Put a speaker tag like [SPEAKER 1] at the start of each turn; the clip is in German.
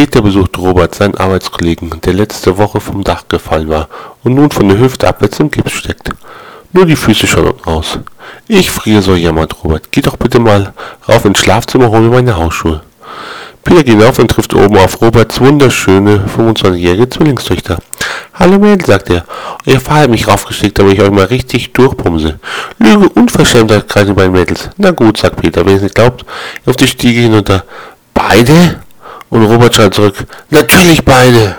[SPEAKER 1] Peter besucht Robert, seinen Arbeitskollegen, der letzte Woche vom Dach gefallen war und nun von der Hüfte abwärts im Gips steckt. Nur die Füße schauen raus. Ich friere so, jammert Robert. Geh doch bitte mal rauf ins Schlafzimmer, hol mir meine Hausschuhe. Peter geht auf und trifft oben auf Roberts wunderschöne 25-jährige Zwillingstochter. Hallo Mädel, sagt er. Euer Vater hat mich raufgeschickt, damit ich euch mal richtig durchbumse. Lüge, Unverschämtheit, kreisen beiden Mädels. Na gut, sagt Peter, wenn ihr es nicht glaubt, auf die Stiege hinunter. Beide? Und Robert schreit zurück. Natürlich beide.